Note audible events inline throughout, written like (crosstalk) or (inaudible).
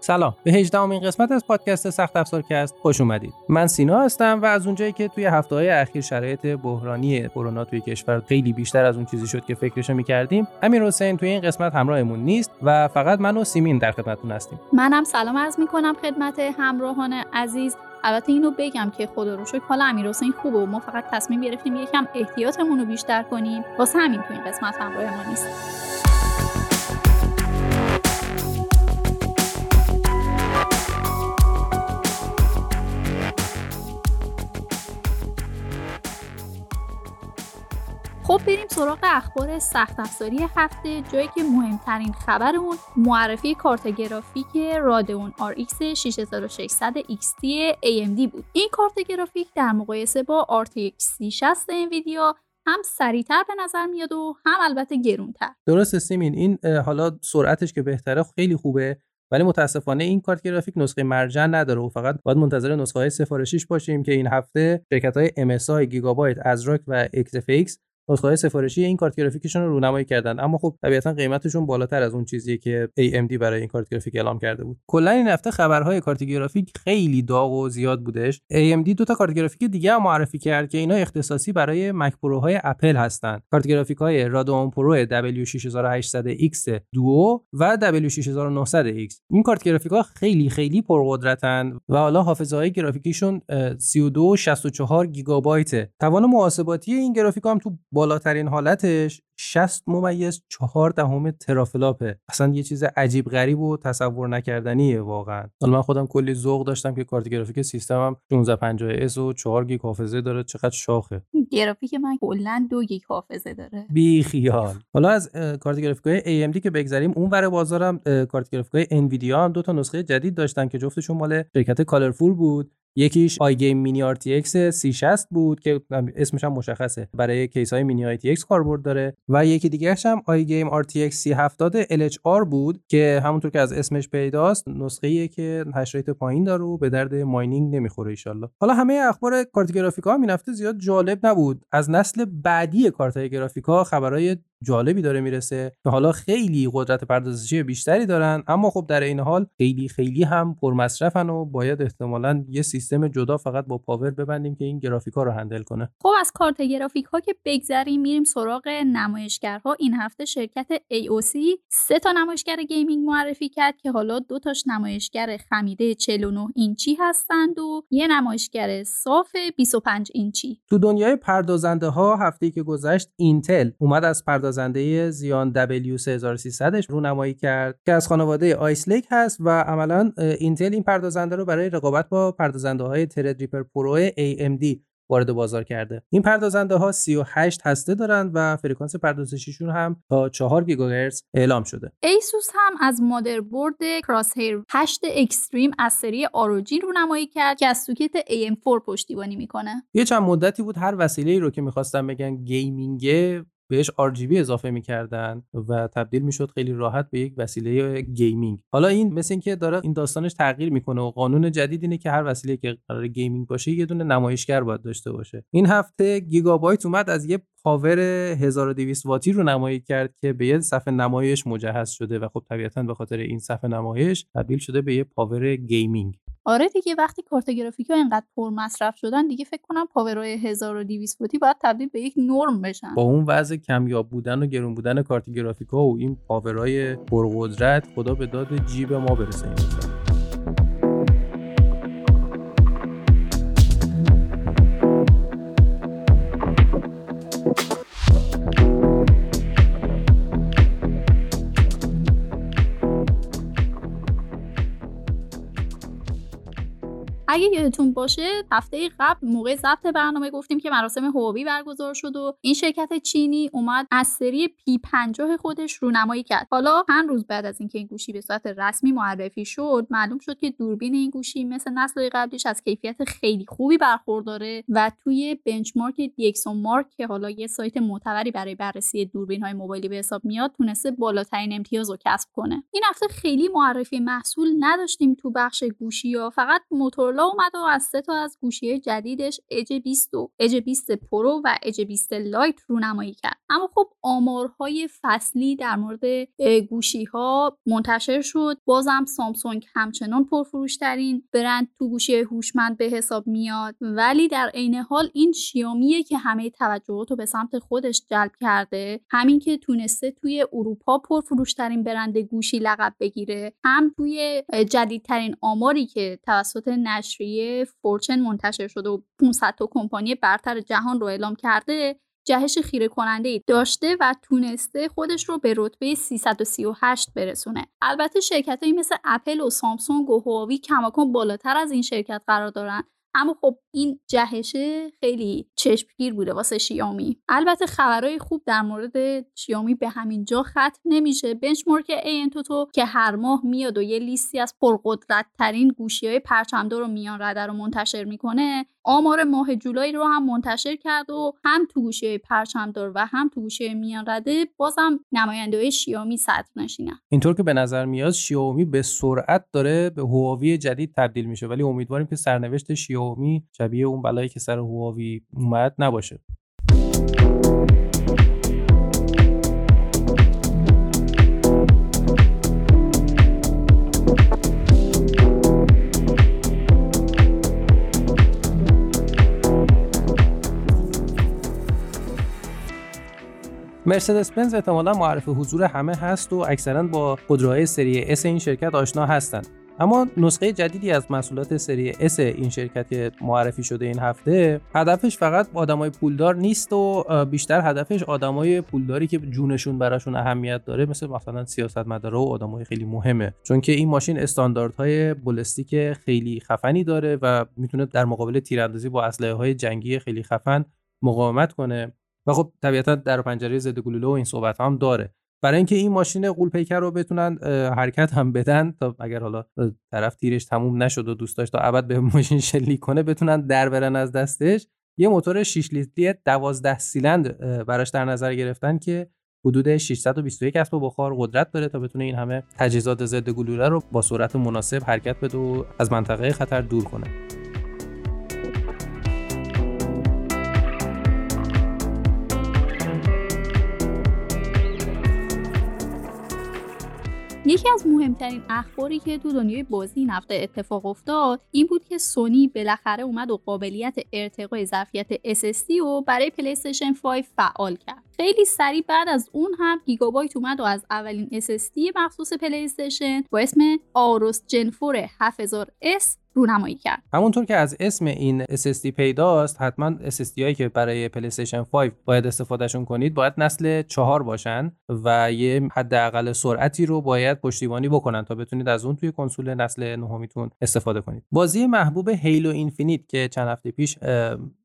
سلام. به 18 امین قسمت از پادکست سخت افزارکست خوش اومدید. من سینا هستم و از اونجایی که توی هفته های اخیر شرایط بحرانی کرونا توی کشور خیلی بیشتر از اون چیزی شد که فکرشو می‌کردیم امیر حسین توی این قسمت همراهمون نیست و فقط من و سیمین در خدمتتون هستیم. منم سلام عرض می‌کنم خدمت همراهان عزیز. البته اینو بگم که خدا رو شکر حالا امیر حسین خوبه و ما فقط تصمیم گرفتیم یکم احتیاطمون رو بیشتر کنیم. واسه همین تو این قسمت همراه ما نیست خب بریم سراغ اخبار سخت افزاری هفته جایی که مهمترین خبرمون معرفی کارت گرافیک رادئون RX 6600 XT AMD بود. این کارت گرافیک در مقایسه با RTX 3060 انویدیا هم سریعتر به نظر میاد و هم البته گرونتر. درست سیمین این حالا سرعتش که بهتره خیلی خوبه ولی متاسفانه این کارت گرافیک نسخه مرجع نداره و فقط باید منتظر نسخه های سفارشیش باشیم که این هفته شرکت های MSI، گیگابایت، ازراک و XFX نسخه سفارشی این کارت گرافیکشون رو رونمایی کردن. اما خب طبیعتا قیمتشون بالاتر از اون چیزیه که AMD برای این کارت گرافیک اعلام کرده بود. کلا این هفته خبرهای کارت گرافیک خیلی داغ و زیاد بودش. AMD دو تا کارت گرافیک دیگه هم معرفی کرد که اینا اختصاصی برای مک های اپل هستن کارت گرافیک های Radeon Pro W6800X Duo و W6900X این کارت گرافیک ها خیلی خیلی پرقدرتن و حالا حافظه های گرافیکیشون 32 64 گیگابایت توان محاسباتی این گرافیک هم تو بالاترین حالتش 60 ممیز 4 دهم teraflop ه. اصلا یه چیز عجیب غریب و تصور نکردنیه واقعا. حالا من خودم کلی ذوق داشتم که کارت گرافیک سیستمم 1650 اس و 4 گیگ حافظه داره. چقدر شاخه. گرافیک من کلا 2 گیگ حافظه داره. بی خیال. حالا از کارت گرافیک های AMD که بگذریم اون ور بازارم کارت گرافیک های انویدیا هم دو تا نسخه جدید داشتن که جفتشون مال شرکت Colorful بود. یکیش iGame mini ITX 360 بود که اسمش هم مشخصه. برای کیس های mini ITX کاربرد داره. و یکی دیگه هم آی گیم آر تی اکس 370 ال اچ آر بود که همونطور که از اسمش پیداست نسخه ایه که hash rate پایین داره و به درد mining نمی‌خوره ان حالا همه اخبار کارت گرافیکا هم این هفته زیاد جالب نبود. از نسل بعدی کارت های گرافیکا خبرهای جالبی داره می‌رسه که حالا خیلی قدرت پردازشی بیشتری دارن اما خب در این حال خیلی خیلی هم پرمصرفن و باید احتمالا یه سیستم جدا فقط با پاور ببندیم که این گرافیکا رو handle کنه. خب از کارت گرافیک ها که بگذریم میریم سراغ نمایشگرها. این هفته شرکت AOC سه تا نمایشگر gaming معرفی کرد که حالا دو تاش نمایشگر خمیده 49 اینچی هستند و یه نمایشگر صاف 25 اینچی. تو دنیای پردازنده ها هفته که گذشت اینتل اومد از پردازنده Xeon W3300 رونمایی کرد که از خانواده Ice Lake هست و عملا اینتل این پردازنده رو برای رقابت با پردازنده های Threadripper Pro AMD وارد بازار کرده. این پردازنده ها 38 هسته دارند و فرکانس پردازشیشون هم تا 4 گیگاهرتز اعلام شده. ایسوس هم از مادربرد Crosshair 8 Extreme از سری ROG رونمایی کرد که از سوکت AM4 پشتیبانی می‌کنه. یه چند مدتی بود هر وسیله رو که می‌خواستم بگن gaming بهش RGB اضافه می‌کردن و تبدیل می‌شد خیلی راحت به یک وسیله gaming. حالا این مثل اینکه داره این داستانش تغییر می‌کنه و قانون جدید اینه که هر وسیله که قرار gaming باشه یه دونه نمایشگر باید داشته باشه. این هفته گیگابایت اومد از یه پاور 1200 واتی رو نمایی کرد که به یه صفحه نمایش مجهز شده و خب طبیعتا به خاطر این صفحه نمایش تبدیل شده به یه پاور gaming. آره دیگه وقتی کارت گرافیک اینقدر پر مصرف شدن دیگه فکر کنم پاورای 1200 واتی باید تبدیل به یک نرم بشن. با اون وضع کمیاب بودن و گرون بودن کارت گرافیک و این پاورای پرقدرت خدا به داد جیب ما برسه. این اگه یادتون باشه هفته قبل موقع ضبط برنامه گفتیم که مراسم هواوی برگزار شد و این شرکت چینی اومد از سری P 50 خودش رونمایی کرد. حالا چند روز بعد از اینکه این گوشی به صورت رسمی معرفی شد معلوم شد که دوربین این گوشی مثل نسل قبلیش از کیفیت خیلی خوبی برخورداره و توی benchmark DxOMark که حالا یه سایت معتبری برای بررسی دوربین های موبایلی به حساب میاد تونسته بالاترین امتیاز رو کسب کنه. این هفته خیلی معرفی محصول نداشتیم تو بخش گوشی ها فقط موتورولا اومد و از سه تا از گوشی جدیدش Edge 20 و Edge 20 Pro و Edge 20 Lite رونمایی کرد. اما خب آمارهای فصلی در مورد گوشی ها منتشر شد. بازم سامسونگ همچنان پرفروشترین برند تو گوشی هوشمند به حساب میاد. ولی در عین حال این شیامیه که همه توجهات رو به سمت خودش جلب کرده همین که تونسته توی اروپا پرفروشترین برند گوشی لقب بگیره هم توی جدیدترین آماری که توسط نشریه فورچن منتشر شده و 500 تا کمپانی برتر جهان رو اعلام کرده جهش خیره کننده ای داشته و تونسته خودش رو به رتبه 338 برسونه. البته شرکت مثل اپل و سامسونگ و هواوی کماکان بالاتر از این شرکت قرار دارن. اما خب این جهشه خیلی چشمگیر بوده واسه شیامی. البته خبرهای خوب در مورد شیامی به همین جا ختم نمیشه. بنچمارک اینتوتو که هر ماه میاد و یه لیستی از پرقدرت ترین گوشی های پرچمدار و میان رده رو منتشر می‌کنه آمار ماه جولای رو هم منتشر کرد و هم تو گوشی های پرچمدار و هم تو گوشی میان رده بازم نماینده های شیامی صدر نشینن. اینطور که به نظر میاد شیائومی به سرعت داره به هواوی جدید تبدیل میشه. ولی امیدواریم که سرنوشت شیائومی شبیه اون بلایی که سر هواوی اومد نباشه. مرسدس بنز احتمالا معرف حضور همه هست و اکثرا با خودروهای سری اس این شرکت آشنا هستند. اما نسخه جدیدی از محصولات سری S این شرکت که معرفی شده این هفته هدفش فقط آدمای پولدار نیست و بیشتر هدفش آدمای پولداری که جونشون براشون اهمیت داره مثل مثلا سیاستمدارا و آدمای خیلی مهمه. چون که این ماشین استانداردهای بالستیک خیلی خفنی داره و می‌تونه در مقابل تیراندازی با اسلحه های جنگی خیلی خفن مقاومت کنه. و خب طبیعتا در پنجره ضد گلوله و این صحبت هم داره. برای اینکه این ماشین قول پیکر رو بتونن حرکت هم بدن تا اگر حالا طرف تیرش تموم نشد و دوست داشت تا ابد به (laughs) ماشین شلیک کنه بتونن در برن از دستش. یه موتور 6 لیتری 12 سیلندر براش در نظر گرفتن که حدود 621 اسب بخار قدرت داره تا بتونه این همه تجهیزات ضد گلوله رو با سرعت مناسب حرکت بده و از منطقه خطر دور کنه. یکی از مهمترین اخباری که تو دنیای بازی این هفته اتفاق افتاد این بود که سونی بالاخره اومد و قابلیت ارتقای ظرفیت SSD رو برای پلی 5 فعال کرد. خیلی سریع بعد از اون هم گیگابایت اومد و از اولین SSD مخصوص پلی با اسم AORUS Gen4 7000S رونمایی کرد. همونطور که از اسم این SSD پیداست حتما SSD هایی که برای پلی‌استیشن 5 باید استفادهشون کنید باید نسل چهار باشن و یه حداقل سرعتی رو باید پشتیبانی بکنن تا بتونید از اون توی کنسول نسل نهمیتون استفاده کنید. بازی محبوب Halo Infinite که چند هفته پیش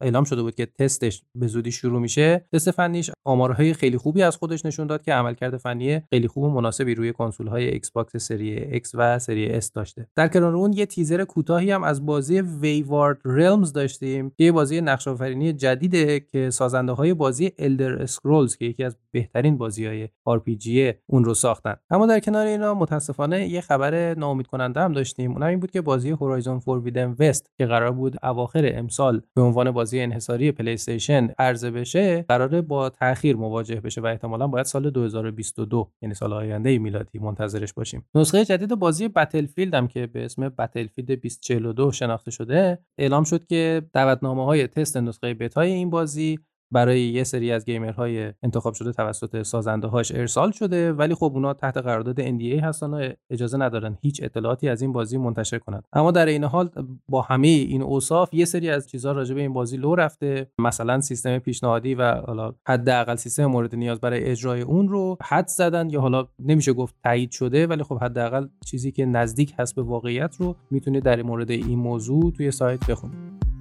اعلام شده بود که تستش به زودی شروع میشه تست فنیش آمارهای خیلی خوبی از خودش نشون داد که عملکرد فنی خیلی خوب و مناسبی روی کنسول های ایکس باکس سری X و سری S داشته. در کنار اون یه تیزر کوتاهی هم از بازی Wayward Realms داشتیم که یه بازی نقش آفرینی جدیده که سازنده های بازی Elder Scrolls که یکی از بهترین بازی های RPG اون رو ساختن. اما در کنار اینا متاسفانه یه خبر ناامید کننده هم داشتیم. اونم این بود که بازی Horizon Forbidden West که قرار بود اواخر امسال به عنوان بازی انحصاری پلی استیشن عرضه بشه قراره با تاخیر مواجه بشه و احتمالا باید سال 2022 یعنی سال آینده میلادی منتظرش باشیم. نسخه جدید بازی Battlefield هم که به اسم بتلفیلد 2042 شناخته شده اعلام شد که دعوتنامه های تست نسخه بتای این بازی برای یه سری از گیمرهای انتخاب شده توسط سازنده هاش ارسال شده ولی خب اونا تحت قرارداد NDA هستن و اجازه ندارن هیچ اطلاعاتی از این بازی منتشر کنند اما در این حال با همه این اوصاف یه سری از چیزها راجع به این بازی لو رفته. مثلا سیستم پیشنهادی و حالا حداقل سیستم مورد نیاز برای اجرای اون رو حد زدن یا حالا نمیشه گفت تایید شده ولی خب حداقل چیزی که نزدیک هست به واقعیت رو می‌تونید در مورد این موضوع توی سایت بخونید.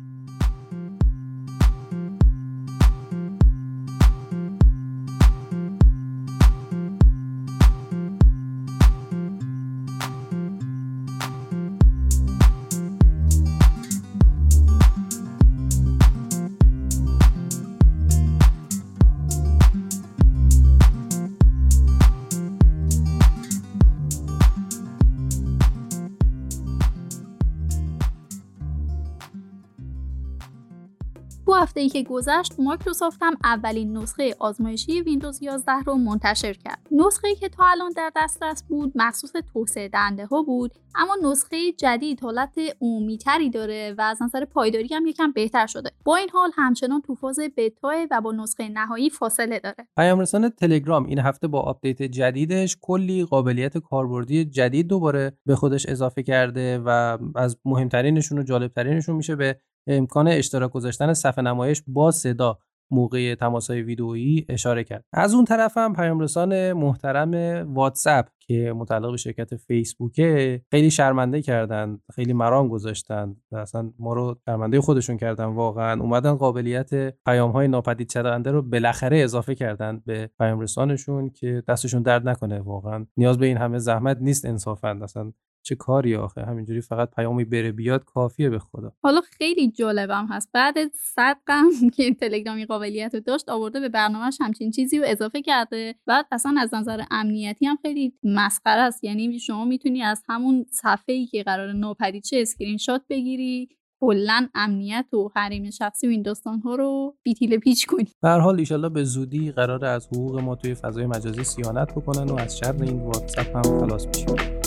تو هفته ای که گذشت مایکروسافت هم اولین نسخه آزمایشی ویندوز 11 رو منتشر کرد. نسخه ای که تا الان در دسترس بود مخصوص توسعه دهنده ها بود اما نسخه جدید حالت عمومیتری داره و از نظر پایداری هم یکم بهتر شده. با این حال همچنان تو فاز بتائه و با نسخه نهایی فاصله داره. پیامرسان تلگرام این هفته با آپدیت جدیدش کلی قابلیت کاربردی جدید دوباره به خودش اضافه کرده و از مهمترینشون و جالبترینشون میشه به امکان اشتراک گذاشتن صفحه نمایش با صدا موقع تماسهای ویدئویی اشاره کرد. از اون طرف هم پیامرسان محترم واتساپ که متعلق به شرکت فیسبوکه خیلی شرمنده کردن خیلی مرام گذاشتن اصلا ما رو شرمنده خودشون کردن واقعا. اومدن قابلیت پیام های ناپدید شدنده رو بالاخره اضافه کردن به پیام رسانشون که دستشون درد نکنه واقعا. نیاز به این همه زحمت نیست انصافا. اصلا چه کاریه آخه؟ همینجوری فقط پیامی بره بیاد کافیه به خدا. حالا خیلی جالبم هست. بعد صد قرن (laughs) که تلگرام این قابلیت رو داشت آورده به برنامهش همچین چیزی رو اضافه کرده. بعد اصلا از نظر امنیتی هم خیلی مسخره است. یعنی شما می‌تونی از همون صفحه ای که قراره ناپدید چه اسکرین شات بگیری. کلا امنیت و حریم شخصی و این داستان ها رو بیتیل پیچ کنی. به هر حال ایشالله به زودی قراره از حقوق ما توی فضای مجازی صیانت بکنن و از شر این واتساپ هم خلاص بشیم.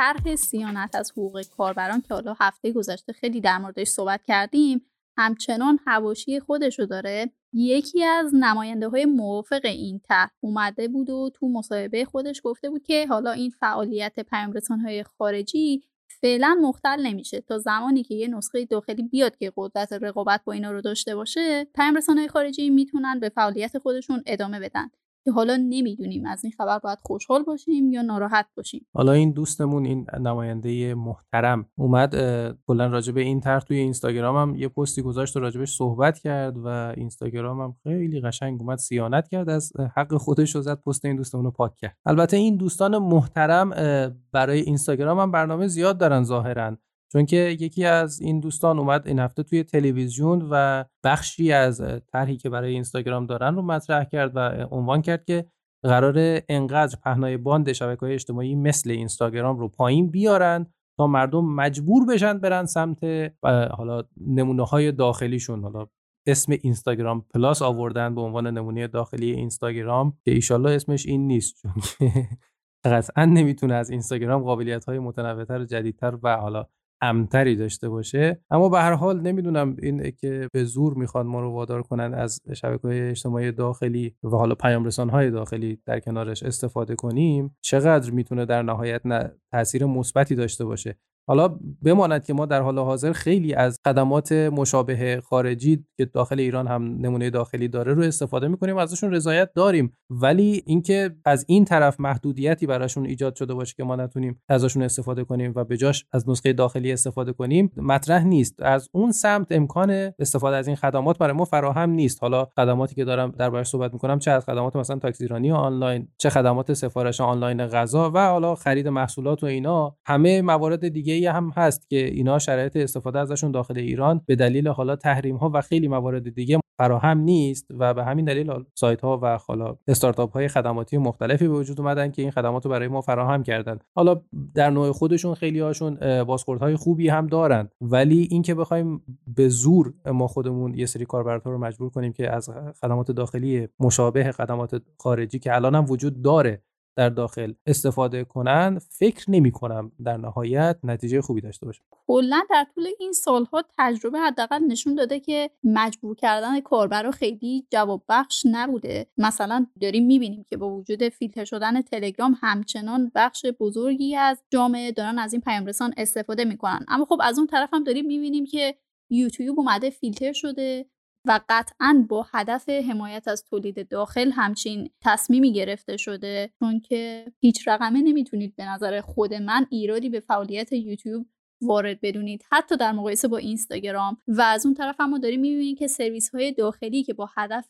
طرح سیانت از حقوق کاربران که حالا هفته گذشته خیلی در موردش صحبت کردیم همچنان هواشی خودشو داره. یکی از نماینده های موافق این طرح اومده بود و تو مصاحبه خودش گفته بود که حالا این فعالیت پیامرسان های خارجی فعلا مختل نمیشه. تا زمانی که یه نسخه داخلی بیاد که قدرت رقابت با اینا رو داشته باشه پیامرسان های خارجی می‌تونن به فعالیت خودشون ادامه بدن. که حالا نمی‌دونیم از این خبر باید خوشحال باشیم یا ناراحت باشیم. حالا این دوستمون این نماینده محترم اومد کلا راجع به این طرح توی اینستاگرام هم یه پستی گذاشت و راجبش صحبت کرد و اینستاگرام هم خیلی قشنگ اومد سیانت کرد از حق خودش رو زد پست این دوستمون رو پاک کرد. البته این دوستان محترم برای اینستاگرام هم برنامه زیاد دارن ظاهرا. چون که یکی از این دوستان اومد این هفته توی تلویزیون و بخشی از طرحی که برای اینستاگرام دارن رو مطرح کرد و عنوان کرد که قرار انقدر پهنای باند شبکه های اجتماعی مثل اینستاگرام رو پایین بیارن تا مردم مجبور بشن برن سمت حالا نمونه های داخلیشون. حالا اسم اینستاگرام پلاس آوردن به عنوان نمونه داخلی اینستاگرام که ایشالله اسمش این نیست چون (laughs) قطعا نمی‌تونه از اینستاگرام قابلیت های متنوعتر و جدیدتر و حالا امتری داشته باشه. اما به هر حال نمی‌دونم این که به زور می‌خوان ما رو وادار کنن از شبکه های اجتماعی داخلی و حالا پیام رسان های داخلی در کنارش استفاده کنیم چقدر می‌تونه در نهایت تاثیر مثبتی داشته باشه. حالا بماند که ما در حال حاضر خیلی از خدمات مشابه خارجی که داخل ایران هم نمونه داخلی داره رو استفاده می‌کنیم و ازشون رضایت داریم. ولی اینکه از این طرف محدودیتی براشون ایجاد شده باشه که ما نتونیم ازشون استفاده کنیم و به جاش از نسخه داخلی استفاده کنیم مطرح نیست. از اون سمت امکان استفاده از این خدمات برای ما فراهم نیست. حالا خدماتی که دارم دربارش صحبت می‌کنم چه از خدمات مثلا تاکسیرانی آنلاین چه خدمات سفارش آنلاین غذا و حالا خرید محصولات و اینا همه موارد دیگه هم هست که اینا شرایط استفاده ازشون داخل ایران به دلیل حالا تحریم ها و خیلی موارد دیگه فراهم نیست و به همین دلیل سایت ها و حالا استارتاپ های خدماتی مختلفی به وجود اومدن که این خدمات رو برای ما فراهم کردن. حالا در نوع خودشون خیلی هاشون های خوبی هم دارن. ولی اینکه بخوایم به زور ما خودمون یه سری کاربرها رو مجبور کنیم که از خدمات داخلی مشابه خدمات خارجی که الان هم وجود داره در داخل استفاده کنن فکر نمی کنم در نهایت نتیجه خوبی داشته باشه کلا در طول این سالها تجربه حداقل نشون داده که مجبور کردن کاربر خیلی جواب بخش نبوده. مثلا داریم می‌بینیم که با وجود فیلتر شدن تلگرام همچنان بخش بزرگی از جامعه دارن از این پیام رسان استفاده می‌کنن. اما خب از اون طرف هم داریم می‌بینیم که یوتیوب اومده فیلتر شده. و قطعا با هدف حمایت از تولید داخل همچین تصمیمی گرفته شده چون که هیچ رقمه نمی‌تونید به نظر خود من ایرادی به فعالیت یوتیوب وارد بدونید. حتی در مقایسه با اینستاگرام. و از اون طرف هم داریم می‌بینیم که سرویس های داخلی که با هدف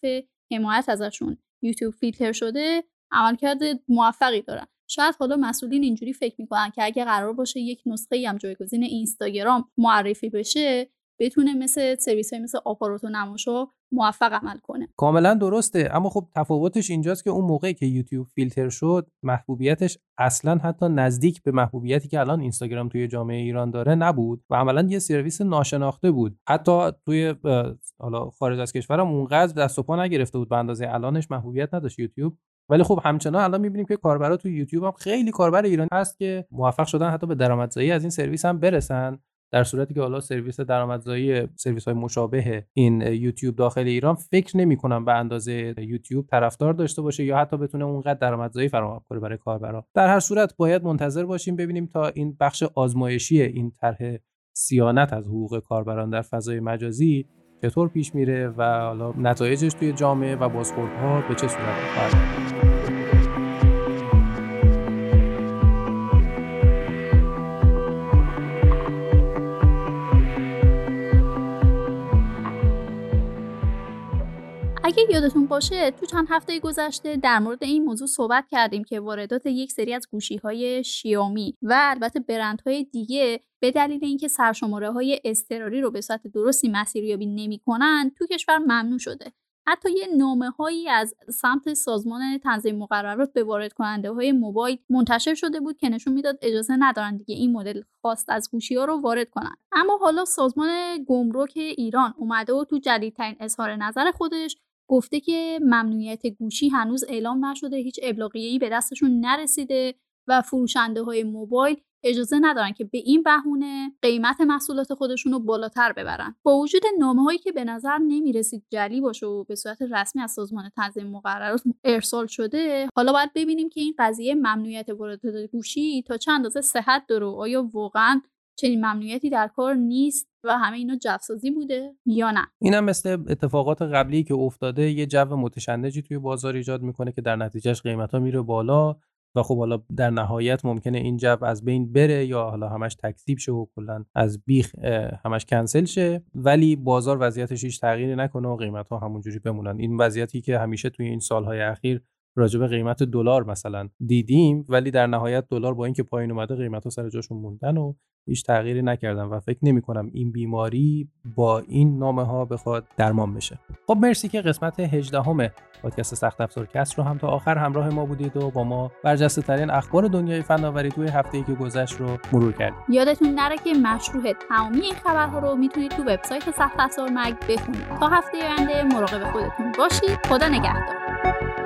حمایت ازشون یوتیوب فیلتر شده عملکرد موفقی دارن. شاید حالا مسئولین اینجوری فکر می‌کنن که اگه قرار باشه یک نسخه هم جایگزین اینستاگرام معرفی بشه بتونه مثل سرویس های مثل آپاروت و نماشو موفق عمل کنه. کاملا درسته اما خب تفاوتش اینجاست که اون موقعی که یوتیوب فیلتر شد محبوبیتش اصلا حتی نزدیک به محبوبیتی که الان اینستاگرام توی جامعه ایران داره نبود و عملا یه سرویس ناشناخته بود. حتی توی حالا خارج از کشورم اونقدر دست و پا نگرفته بود به اندازه الانش محبوبیت نداشت یوتیوب. ولی خب همچنان الان می‌بینیم که کاربرا توی یوتیوب هم خیلی کاربر ایرانی هست که موفق شدن حتی به درآمدزایی از این سرویس هم برسن. در صورتی که حالا سرویس درآمدزایی سرویس های مشابه این یوتیوب داخل ایران فکر نمی کنم به اندازه یوتیوب طرفدار داشته باشه یا حتی بتونه اونقدر درآمدزایی فراهم کنه برای کاربرا. در هر صورت باید منتظر باشیم ببینیم تا این بخش آزمایشی این طرح سیانت از حقوق کاربران در فضای مجازی چطور پیش میره و حالا نتایجش توی جامعه و بازخوردها به چه صورت خواهد اگه یادتون باشه تو چند هفته گذشته در مورد این موضوع صحبت کردیم که واردات یک سری از گوشی های شیامی و البته برندهای دیگه به دلیل اینکه سرشماره های اضطراری رو به صورت درستی مسیریابی نمی‌کنن تو کشور ممنوع شده. حتی یه نامه هایی از سمت سازمان تنظیم مقررات به وارد کننده های موبایل منتشر شده بود که نشون می‌داد اجازه ندارن دیگه این مدل خواست از گوشی ها رو وارد کنن. اما حالا سازمان گمرک ایران اومده و تو جدیدترین اظهار نظر خودش گفته که ممنوعیت گوشی هنوز اعلام نشده هیچ ابلاغیه‌ای به دستشون نرسیده و فروشنده های موبایل اجازه ندارن که به این بهونه قیمت محصولات خودشون رو بالاتر ببرن. با وجود نامه هایی که به نظر نمی‌رسید جلی باشه و به صورت رسمی از سازمان تنظیم مقررات ارسال شده حالا باید ببینیم که این قضیه ممنوعیت واردات گوشی تا چند اندازه صحت داره آیا واقعا چنین ممنوعیتی در کار نیست و همه اینا جفسازی بوده یا نه؟ اینم مثل اتفاقات قبلی که افتاده یه جو متشنجی توی بازار ایجاد می‌کنه که در نتیجهش قیمت ها میره بالا و خب حالا در نهایت ممکنه این جو از بین بره یا حالا همش تکذیب شه و کلا از بیخ همش کنسل شه. ولی بازار وضعیتش هیچ تغییری نکنه و قیمت ها همونجوری بمونن. این وضعیتی که همیشه توی این سالهای اخیر راجع به قیمت دلار مثلا دیدیم ولی در نهایت دلار با اینکه پایین اومده قیمت ها سر جاشون موندن و هیچ تغییری نکردن و فکر نمی کنم این بیماری با این نامه ها بخواد درمان بشه. خب مرسی که قسمت 18 همه پادکست سخت افزار کس رو هم تا آخر همراه ما بودید و با ما برجسته ترین اخبار دنیای فناوری توی هفته ای که گذشت رو مرور کردید. یادتون نره که مشروع تمامی این خبرها رو می‌تونید تو وبسایت سخت افزار مگ بخونید. تا هفته آینده مراقب خودتون باشید. خدا نگهدار.